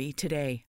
1-888-RECOVERY today.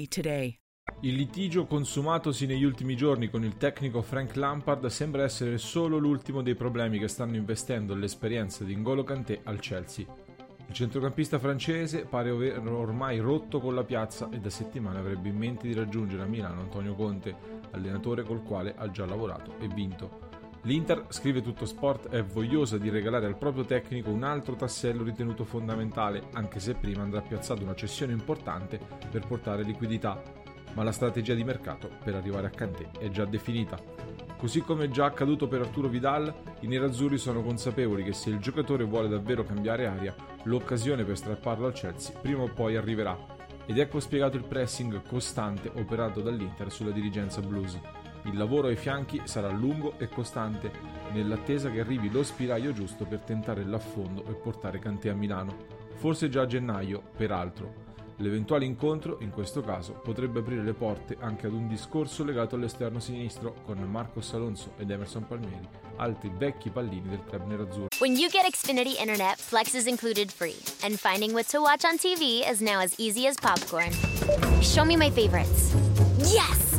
1-888-RECOVERY today. Il litigio consumatosi negli ultimi giorni con il tecnico Frank Lampard sembra essere solo l'ultimo dei problemi che stanno investendo l'esperienza di N'Golo Kanté al Chelsea. Il centrocampista francese pare ormai rotto con la piazza e da settimane avrebbe in mente di raggiungere a Milano Antonio Conte, allenatore col quale ha già lavorato e vinto. L'Inter, scrive tutto sport, è vogliosa di regalare al proprio tecnico un altro tassello ritenuto fondamentale, anche se prima andrà piazzata una cessione importante per portare liquidità. Ma la strategia di mercato per arrivare a Kanté è già definita. Così come già accaduto per Arturo Vidal, i nerazzurri sono consapevoli che se il giocatore vuole davvero cambiare aria, l'occasione per strapparlo al Chelsea prima o poi arriverà. Ed ecco spiegato il pressing costante operato dall'Inter sulla dirigenza blues. Il lavoro ai fianchi sarà lungo e costante, nell'attesa che arrivi lo spiraglio giusto per tentare l'affondo e portare Kanté a Milano. Forse già a gennaio, peraltro. L'eventuale incontro, in questo caso, potrebbe aprire le porte anche ad un discorso legato all'esterno sinistro con Marcos Alonso ed Emerson Palmieri, altri vecchi pallini del club nerazzurro. When you get Xfinity Internet, Flex is included free, and finding what to watch on TV is now as easy as popcorn. Show me my favorites. Yes!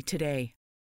today.